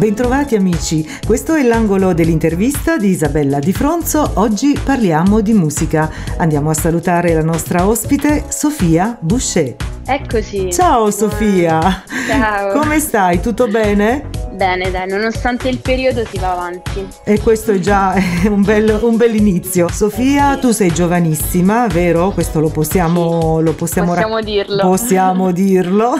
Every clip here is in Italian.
Bentrovati amici, questo è l'angolo dell'intervista di Isabella Di Fronzo. Oggi parliamo di musica. Andiamo a salutare la nostra ospite Sofia Boucher. Eccoci. Ciao Sofia. Ciao. Come stai? Tutto bene? Bene, dai, nonostante il periodo si va avanti. E questo è già un bel, un bel inizio. Sofia, tu sei giovanissima, vero? Questo lo possiamo, Sì, lo possiamo, ra- possiamo dirlo. Possiamo dirlo.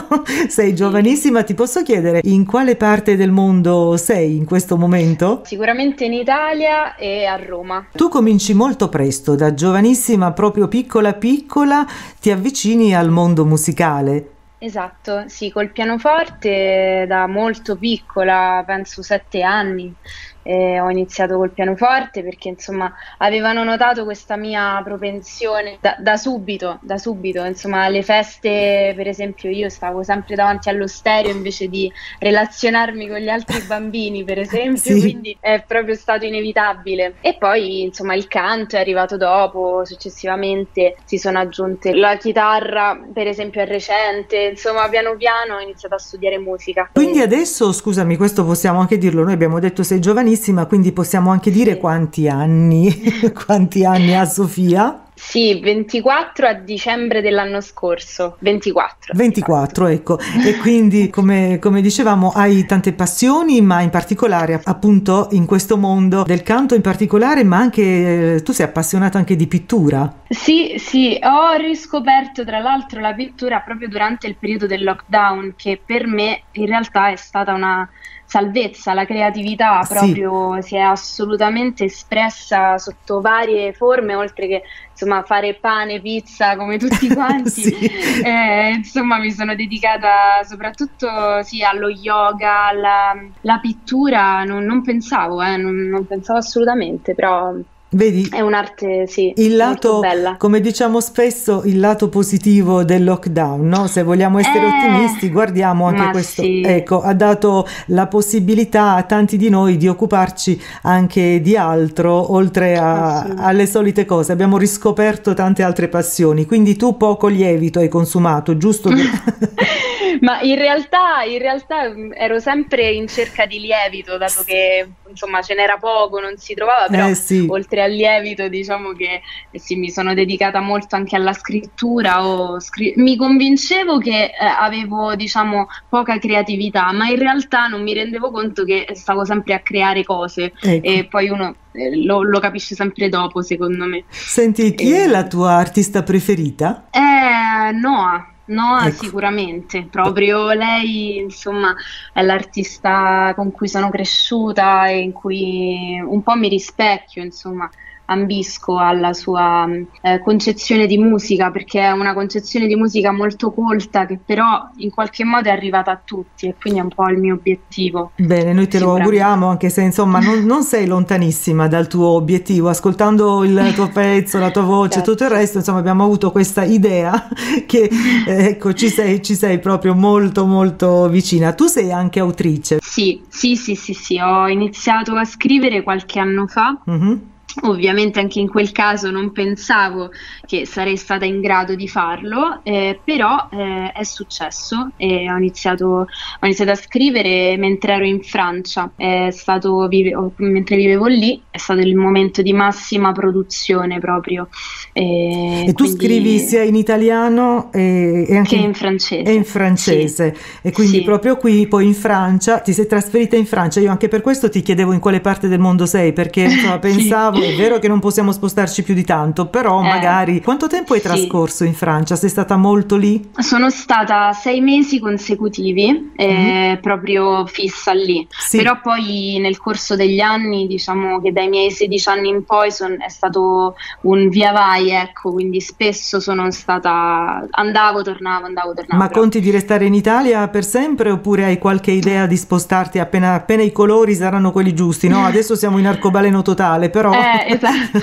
sei giovanissima, ti posso chiedere in quale parte del mondo sei in questo momento? Sicuramente in Italia e a Roma. Tu cominci molto presto, da giovanissima, proprio piccola piccola, ti avvicini al mondo musicale. Esatto, sì, col pianoforte da molto piccola, penso sette anni. Eh, ho iniziato col pianoforte perché insomma avevano notato questa mia propensione da, da subito, da subito, insomma alle feste per esempio io stavo sempre davanti allo stereo invece di relazionarmi con gli altri bambini per esempio, Sì. quindi è proprio stato inevitabile. E poi insomma il canto è arrivato dopo, successivamente si sono aggiunte la chitarra per esempio è recente, insomma piano piano ho iniziato a studiare musica. Quindi adesso, scusami, questo possiamo anche dirlo, noi abbiamo detto sei giovanissima, quindi possiamo anche dire Sì. quanti anni, quanti anni ha Sofia? Sì, 24 a dicembre dell'anno scorso, 24. 24, ecco, e quindi come, come dicevamo hai tante passioni, ma in particolare appunto in questo mondo del canto in particolare, ma anche eh, tu sei appassionata anche di pittura. Sì, sì, ho riscoperto tra l'altro la pittura proprio durante il periodo del lockdown, che per me in realtà è stata una salvezza, la creatività Sì. proprio si è assolutamente espressa sotto varie forme, oltre che insomma fare pane, pizza come tutti quanti. Sì. Eh, insomma, mi sono dedicata soprattutto sì, allo yoga, alla la pittura, non, non pensavo, eh, non, non pensavo assolutamente, però Vedi? è un'arte, sì, Il lato, bella. come diciamo spesso, il lato positivo del lockdown, no? Se vogliamo essere Eh, ottimisti, guardiamo anche questo. sì. Ecco, ha dato la possibilità a tanti di noi di occuparci anche di altro, oltre a- Assolutamente. alle solite cose. Abbiamo riscoperto tante altre passioni. Quindi tu poco lievito hai consumato, giusto? Ma in realtà, in realtà mh, ero sempre in cerca di lievito, dato che insomma ce n'era poco, non si trovava, però Eh sì. oltre al lievito diciamo che eh sì, mi sono dedicata molto anche alla scrittura, scri- mi convincevo che eh, avevo diciamo poca creatività, ma in realtà non mi rendevo conto che stavo sempre a creare cose Ecco. e poi uno eh, lo, lo capisce sempre dopo, secondo me. Senti, chi è la tua artista preferita? Eh, Noah, Noah Ecco. sicuramente, proprio lei insomma è l'artista con cui sono cresciuta e in cui un po' mi rispecchio, insomma ambisco alla sua eh, concezione di musica perché è una concezione di musica molto colta che però in qualche modo è arrivata a tutti e quindi è un po' il mio obiettivo. Bene, noi te lo auguriamo, anche se insomma non, non sei lontanissima dal tuo obiettivo. Ascoltando il tuo pezzo, la tua voce, Certo. tutto il resto, insomma, abbiamo avuto questa idea che eh, ecco, ci sei, ci sei proprio molto, molto vicina. Tu sei anche autrice. Sì, sì, sì, sì, sì, ho iniziato a scrivere qualche anno fa. Mhm. Ovviamente anche in quel caso non pensavo che sarei stata in grado di farlo, eh, però eh, è successo e ho iniziato, ho iniziato a scrivere mentre ero in Francia, è stato, vive- mentre vivevo lì, è stato il momento di massima produzione proprio. eh, E tu scrivi sia in italiano e, e anche che in francese. e in francese. E quindi Sì. proprio qui, poi in Francia, ti sei trasferita in Francia. Io anche per questo ti chiedevo in quale parte del mondo sei, perché insomma, Sì. pensavo, è vero che non possiamo spostarci più di tanto, però Eh, magari quanto tempo hai sì. trascorso in Francia? Sei stata molto lì? Sono stata sei mesi consecutivi, eh, proprio fissa lì. Sì. Però poi nel corso degli anni, diciamo che dai miei 16 anni in poi son- è stato un via vai, ecco, quindi spesso sono stata andavo, tornavo, andavo, tornavo. Ma però- conti di restare in Italia per sempre oppure hai qualche idea di spostarti appena, appena i colori saranno quelli giusti? No, adesso siamo in arcobaleno totale, però Eh, Eh, esatto.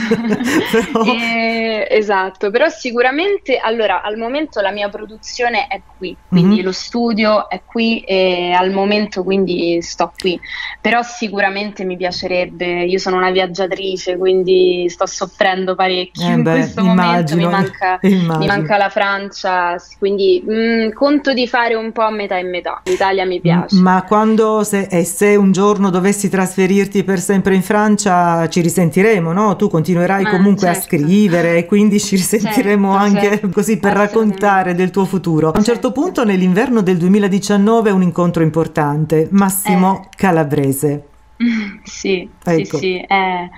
però... Eh, esatto, però sicuramente, allora, al momento la mia produzione è qui, quindi mm-hmm. lo studio è qui e al momento quindi sto qui, però sicuramente mi piacerebbe, io sono una viaggiatrice, quindi sto soffrendo parecchio eh in beh, questo immagino, momento, mi manca, mi manca, la Francia, quindi mh, mm, conto di fare un po' a metà e metà, l'Italia mi piace. Ma quando se, e se un giorno dovessi trasferirti per sempre in Francia ci risentiremo, no? Tu continuerai ah, comunque certo. a scrivere e quindi ci risentiremo certo, anche certo. così per raccontare del tuo futuro. A un certo punto nell'inverno del 2019 un incontro importante, Massimo eh. Calabrese. Sì, ecco. sì, sì, è,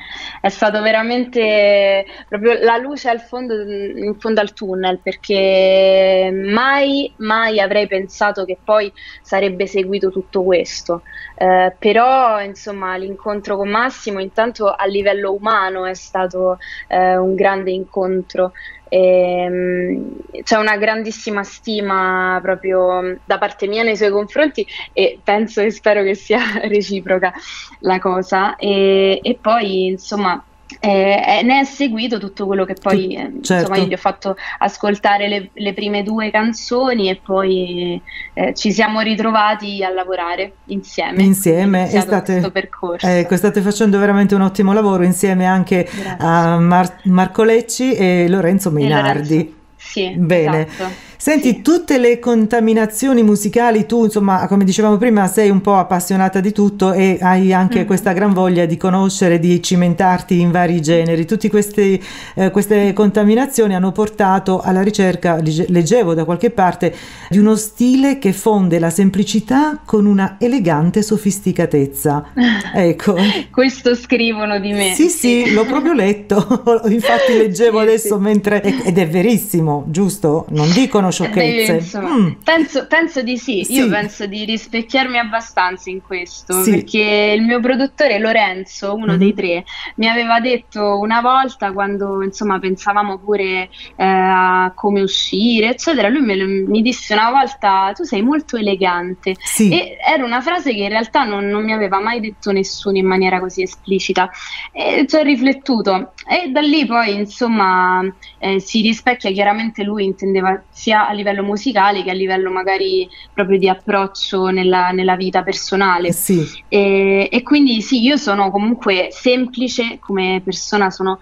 è, stato veramente proprio la luce al fondo, in fondo al tunnel perché mai, mai avrei pensato che poi sarebbe seguito tutto questo. Eh, però, insomma, l'incontro con Massimo, intanto a livello umano, è stato eh, un grande incontro. Ehm, c'è una grandissima stima proprio da parte mia nei suoi confronti e penso e spero che sia reciproca la cosa. E, e poi, insomma, eh, ne è seguito tutto quello che poi eh, certo. insomma, io gli ho fatto ascoltare le, le prime due canzoni e poi eh, ci siamo ritrovati a lavorare insieme. Insieme e state, ecco, state, facendo veramente un ottimo lavoro insieme anche Grazie. a Mar- Marco Lecci e Lorenzo Meinardi. E Lorenzo. Sì, Bene. Esatto. Senti, sì. tutte le contaminazioni musicali, tu insomma, come dicevamo prima, sei un po' appassionata di tutto e hai anche mm. questa gran voglia di conoscere, di cimentarti in vari generi. Tutte queste, eh, queste contaminazioni hanno portato alla ricerca, leggevo da qualche parte, di uno stile che fonde la semplicità con una elegante sofisticatezza. Ecco. Questo scrivono di me. Sì, sì, sì l'ho proprio letto. Infatti leggevo sì, adesso mentre ed è verissimo, giusto? Non dicono sciocchezze. insomma, mm. penso, penso, di sì. sì. io penso di rispecchiarmi abbastanza in questo, sì. perché il mio produttore Lorenzo, uno mm. dei tre, mi aveva detto una volta quando insomma pensavamo pure eh, a come uscire, eccetera, lui me, mi disse una volta tu sei molto elegante sì. e era una frase che in realtà non, non mi aveva mai detto nessuno in maniera così esplicita e ci ho riflettuto e da lì poi insomma eh, si rispecchia chiaramente lui intendeva sia a livello musicale che a livello magari proprio di approccio nella, nella vita personale. Eh sì. E, e, quindi sì, io sono comunque semplice come persona, sono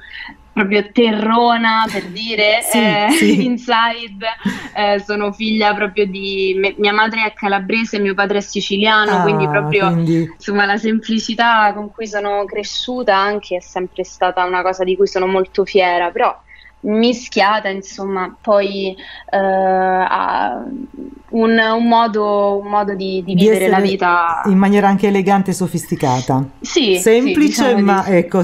proprio terrona per dire sì, eh, sì. inside eh, sono figlia proprio di me, mia madre è calabrese mio padre è siciliano ah, quindi proprio quindi... insomma la semplicità con cui sono cresciuta anche è sempre stata una cosa di cui sono molto fiera però mischiata, insomma, poi eh, a un, un, modo, un modo di, di, di vivere la vita in maniera anche elegante e sofisticata. Sì, semplice, sì, diciamo ma di... ecco,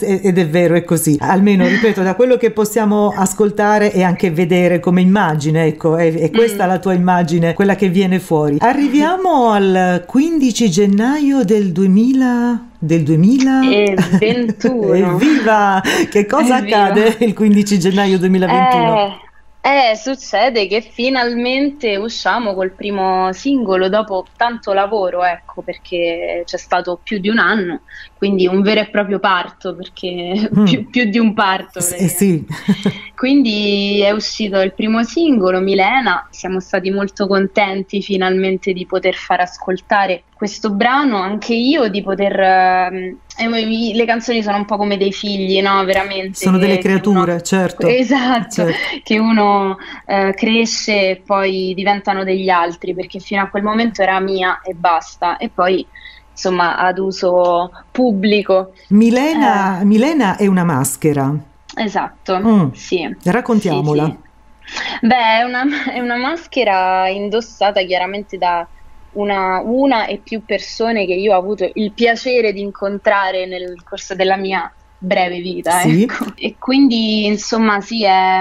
ed è vero, è così. Almeno, ripeto, da quello che possiamo ascoltare e anche vedere come immagine, ecco, è, è questa mm. la tua immagine, quella che viene fuori. Arriviamo al 15 gennaio del 2000 del 2021. Evviva! Che cosa Evviva. accade il 15 gennaio 2021? Eh, eh, succede che finalmente usciamo col primo singolo dopo tanto lavoro, ecco, perché c'è stato più di un anno, quindi un vero e proprio parto, perché mm. più, più, di un parto. Eh, sì. quindi è uscito il primo singolo, Milena, siamo stati molto contenti finalmente di poter far ascoltare questo brano, anche io di poter... Eh, le canzoni sono un po' come dei figli, no? Veramente. Sono delle creature, uno, certo. Esatto, certo. che uno eh, cresce e poi diventano degli altri, perché fino a quel momento era mia e basta. E poi insomma ad uso pubblico. Milena, eh. Milena è una maschera. Esatto, mm. sì. Raccontiamola. Sì, sì. Beh, è una, è una maschera indossata chiaramente da una, una e più persone che io ho avuto il piacere di incontrare nel corso della mia breve vita. Sì. Ecco. E quindi insomma sì, è,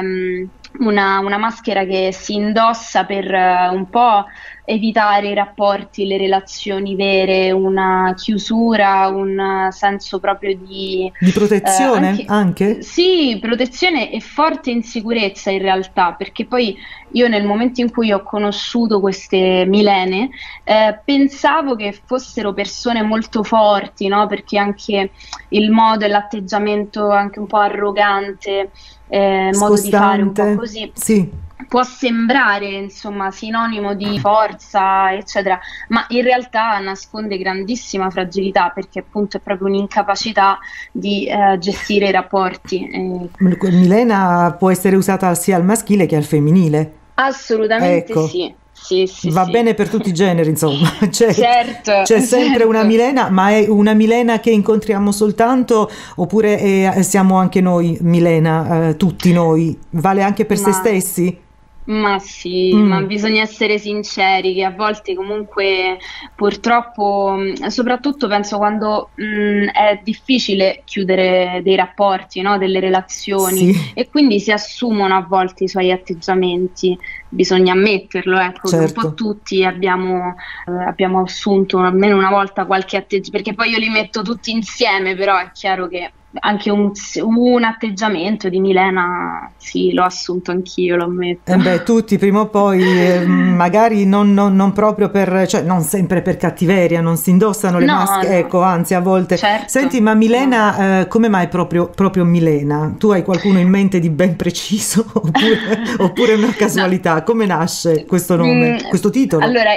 una, una, maschera che si indossa per uh, un po' evitare i rapporti, le relazioni vere, una chiusura, un senso proprio di... Di protezione eh, anche, anche? Sì, protezione e forte insicurezza in realtà, perché poi io nel momento in cui ho conosciuto queste Milene eh, pensavo che fossero persone molto forti, no? perché anche il modo e l'atteggiamento anche un po' arrogante, eh, modo di fare un po' così. Sì può sembrare insomma sinonimo di forza eccetera ma in realtà nasconde grandissima fragilità perché appunto è proprio un'incapacità di eh, gestire i rapporti eh. Milena può essere usata sia al maschile che al femminile assolutamente ecco. sì sì, sì, Va sì. bene per tutti i generi, insomma. C'è, certo, c'è sempre certo. una Milena, ma è una Milena che incontriamo soltanto oppure è, siamo anche noi Milena, eh, tutti noi? Vale anche per ma... se stessi? Ma sì, mm. ma bisogna essere sinceri che a volte comunque purtroppo, mm, soprattutto penso quando mh, mm, è difficile chiudere dei rapporti, no? delle relazioni sì. e quindi si assumono a volte i suoi atteggiamenti, bisogna ammetterlo, ecco, certo. un po' tutti abbiamo, eh, abbiamo assunto almeno una volta qualche atteggiamento, perché poi io li metto tutti insieme, però è chiaro che anche un, un, atteggiamento di Milena, sì, l'ho assunto anch'io, lo ammetto. Eh beh, tutti prima o poi, eh, magari non, non, non, proprio per, cioè non sempre per cattiveria, non si indossano le no, maschere, no. ecco, anzi a volte. Certo, Senti, ma Milena, no. eh, come mai proprio, proprio, Milena? Tu hai qualcuno in mente di ben preciso oppure, oppure una casualità? Come nasce questo nome, mm, questo titolo? Allora,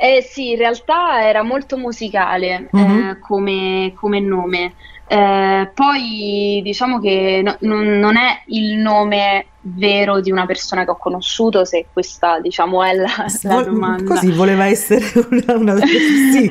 eh, sì, in realtà era molto musicale mm-hmm. come, come, nome. Eh, poi diciamo che no, non, non, è il nome vero di una persona che ho conosciuto, se questa diciamo è la, la domanda. Così voleva essere una... una sì.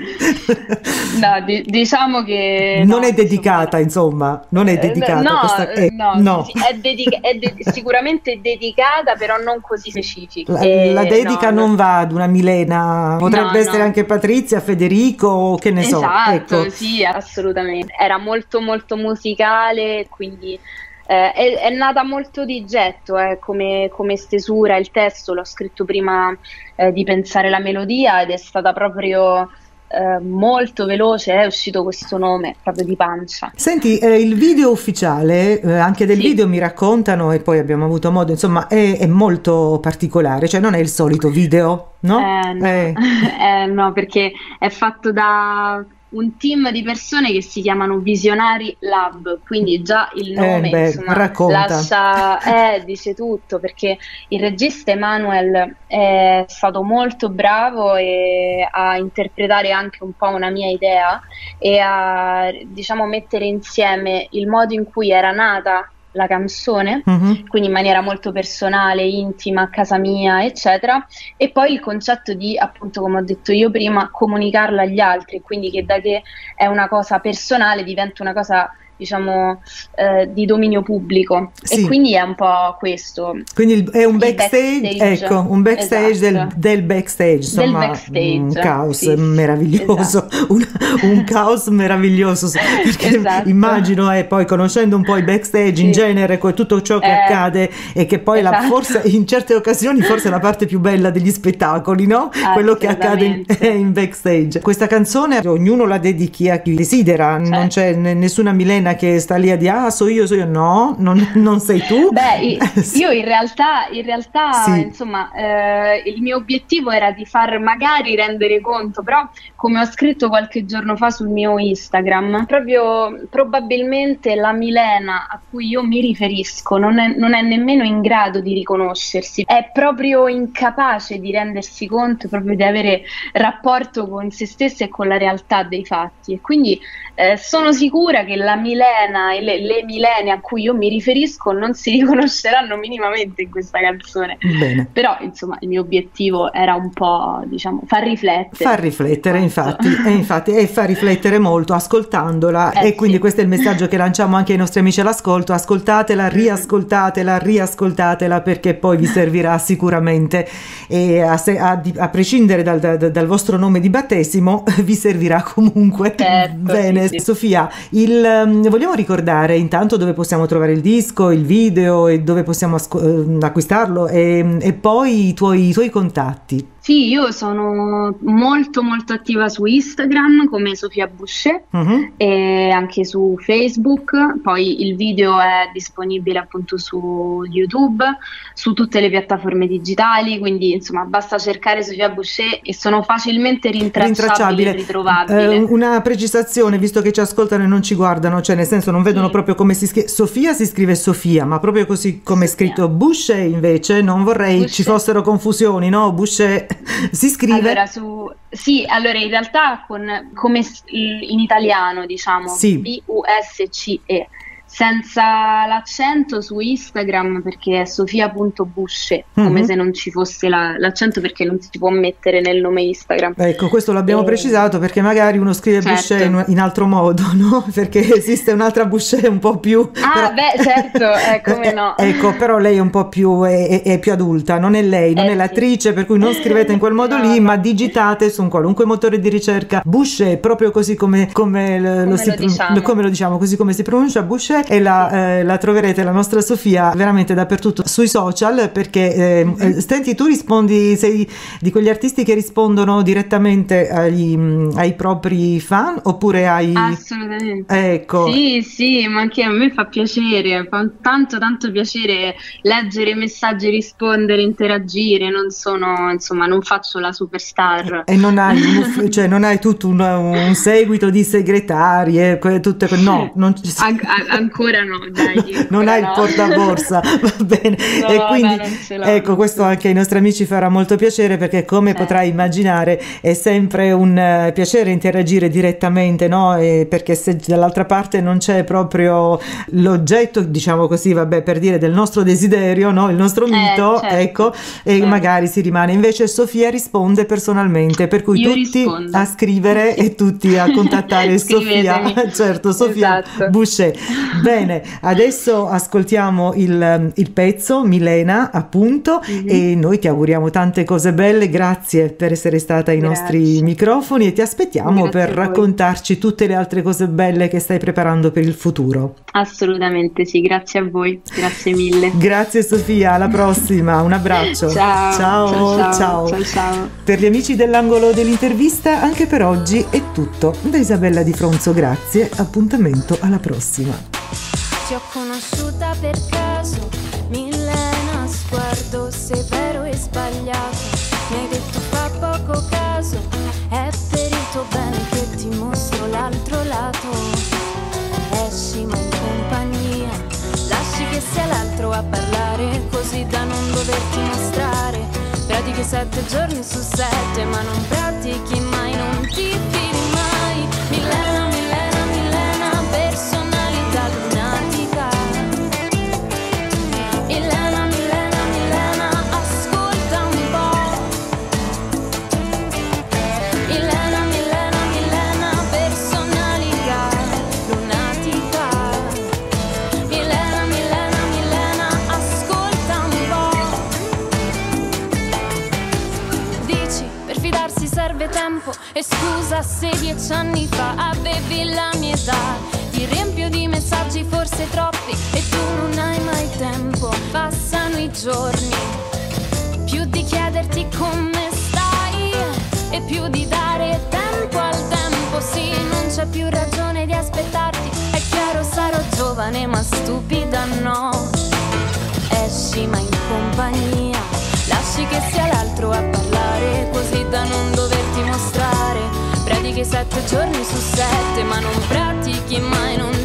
no, di, diciamo che... Non no, è dedicata, insomma, non è eh, dedicata. No, questa... eh, no, no. Sì, è, dedica- è de- sicuramente dedicata, però non così specifica. La, eh, la dedica non va ad una Milena, potrebbe essere anche Patrizia, Federico, che ne so. Esatto, ecco. sì, assolutamente. Era molto molto musicale, quindi eh, è, è, nata molto di getto eh, come, come, stesura, il testo l'ho scritto prima eh, di pensare la melodia ed è stata proprio eh, molto veloce, è uscito questo nome proprio di pancia. Senti, eh, il video ufficiale, eh, anche del sì. video mi raccontano e poi abbiamo avuto modo, insomma, è, è, molto particolare, cioè non è il solito video, no? no. no perché è fatto da un team di persone che si chiamano Visionari Lab, quindi già il eh, nome eh beh, insomma, lascia, eh, dice tutto perché il regista Emanuel è stato molto bravo a interpretare anche un po' una mia idea e a diciamo mettere insieme il modo in cui era nata la canzone, uh-huh. quindi in maniera molto personale, intima, a casa mia, eccetera, e poi il concetto di, appunto, come ho detto io prima, comunicarla agli altri, quindi che da che è una cosa personale diventa una cosa diciamo, eh, di dominio pubblico. Sì. E quindi è un po' questo. Quindi è un backstage, backstage. ecco, un backstage esatto. del, del, backstage, insomma, del backstage. un caos sì, meraviglioso, esatto. un, un, caos meraviglioso, perché esatto. immagino, eh, poi conoscendo un po' i backstage sì. in genere, con tutto ciò che eh, accade e che poi la, esatto. forse in certe occasioni forse è la parte più bella degli spettacoli, no? Quello che accade in, in, backstage. Questa canzone ognuno la dedichi a chi desidera, certo. non c'è nessuna Milena Marina che sta lì a dire ah so io, so io, no, non, non sei tu. Beh, io in realtà, in realtà sì. insomma, eh, il mio obiettivo era di far magari rendere conto, però come ho scritto qualche giorno fa sul mio Instagram, proprio probabilmente la Milena a cui io mi riferisco non è, non è nemmeno in grado di riconoscersi, è proprio incapace di rendersi conto proprio di avere rapporto con se stessa e con la realtà dei fatti e quindi eh, sono sicura che la Milena e le, le, Milene a cui io mi riferisco non si riconosceranno minimamente in questa canzone. Bene. Però, insomma, il mio obiettivo era un po', diciamo, far riflettere. Far riflettere, infatti, e infatti, e far riflettere molto ascoltandola. Eh, e quindi sì. questo è il messaggio che lanciamo anche ai nostri amici all'ascolto. Ascoltatela, riascoltatela, riascoltatela perché poi vi servirà sicuramente. E a, se, a, a prescindere dal, dal, dal, vostro nome di battesimo, vi servirà comunque. Certo, Bene. Sì, Sofia, il, vogliamo ricordare intanto dove possiamo trovare il disco, il video e dove possiamo asco- eh, acquistarlo e, e poi i tuoi, i tuoi contatti. Sì, io sono molto molto attiva su Instagram come Sofia Boucher uh-huh. e anche su Facebook, poi il video è disponibile appunto su YouTube, su tutte le piattaforme digitali, quindi insomma basta cercare Sofia Boucher e sono facilmente rintracciabili e ritrovabili. Eh, una precisazione, visto che ci ascoltano e non ci guardano, cioè nel senso non vedono sì. proprio come si scrive, Sofia si scrive Sofia, ma proprio così come è scritto Boucher invece non vorrei Boucher. ci fossero confusioni, no? Boucher si scrive? Allora, su, sì, allora in realtà con, come in italiano diciamo sì. B-U-S-C-E senza l'accento su Instagram perché è sofia.busce, come mm-hmm. se non ci fosse la, l'accento perché non si può mettere nel nome Instagram. Ecco, questo l'abbiamo e... precisato perché magari uno scrive certo. Busce in, in, altro modo, no? Perché esiste un'altra Busce un po' più... Ah, però... beh, certo, eh, come no. ecco, però lei è un po' più, è, è più adulta, non è lei, non eh, è l'attrice, per cui non scrivete in quel modo no, lì, no. ma digitate su un qualunque motore di ricerca Busce, proprio così come, come, come, lo, si, diciamo. come lo diciamo, così come si pronuncia Busce e la, eh, la, troverete, la nostra Sofia, veramente dappertutto sui social perché eh, mm-hmm. senti tu rispondi, sei di quegli artisti che rispondono direttamente agli, ai propri fan oppure ai... Assolutamente. Ecco. Sì, sì, ma anche a me fa piacere, fa tanto tanto piacere leggere i messaggi, rispondere, interagire, non sono, insomma, non faccio la superstar. E non hai, cioè, non hai tutto un, un seguito di segretarie, tutte, no, non ci An- ancora no, dai. non hai no. il portaborsa, va bene. No, e quindi, ecco, questo anche ai nostri amici farà molto piacere perché come certo. potrai immaginare è sempre un uh, piacere interagire direttamente, no? E perché se dall'altra parte non c'è proprio l'oggetto, diciamo così, vabbè, per dire del nostro desiderio, no? Il nostro eh, mito, certo. ecco, e certo. magari si rimane. Invece Sofia risponde personalmente, per cui Io tutti rispondo. a scrivere e tutti a contattare Sofia, certo, Sofia esatto. Boucher. Bene, adesso ascoltiamo il, il pezzo Milena, appunto, mm-hmm. e noi ti auguriamo tante cose belle. Grazie per essere stata ai Grazie. nostri microfoni e ti aspettiamo Grazie per raccontarci tutte le altre cose belle che stai preparando per il futuro. Assolutamente sì, grazie a voi, grazie mille. Grazie Sofia, alla prossima, un abbraccio. ciao, ciao, ciao, ciao. ciao, ciao. Per gli amici dell'angolo dell'intervista, anche per oggi è tutto. Da Isabella Di Fronzo, grazie, appuntamento alla prossima. Ti ho conosciuta per caso, Milena, sguardo severo e sbagliato. Mi hai detto fa poco caso, è per il tuo bene che ti mostro l'altro lato. Esci ma in compagnia, lasci che sia l'altro a parlare, così da non doverti mostrare. Pratichi sette giorni su sette, ma non pratichi mai, non ti fidi mai. Milena tempo e scusa se dieci anni fa avevi la mia età. Ti riempio di messaggi forse troppi e tu non hai mai tempo. Passano i giorni, più di chiederti come stai e più di dare tempo al tempo. Sì, non c'è più ragione di aspettarti. È chiaro sarò giovane ma stupida no. Esci ma in compagnia, lasci che sia l'altro a parlare così da non doverti mostrare. Predichi sette giorni su sette, ma non pratichi mai, non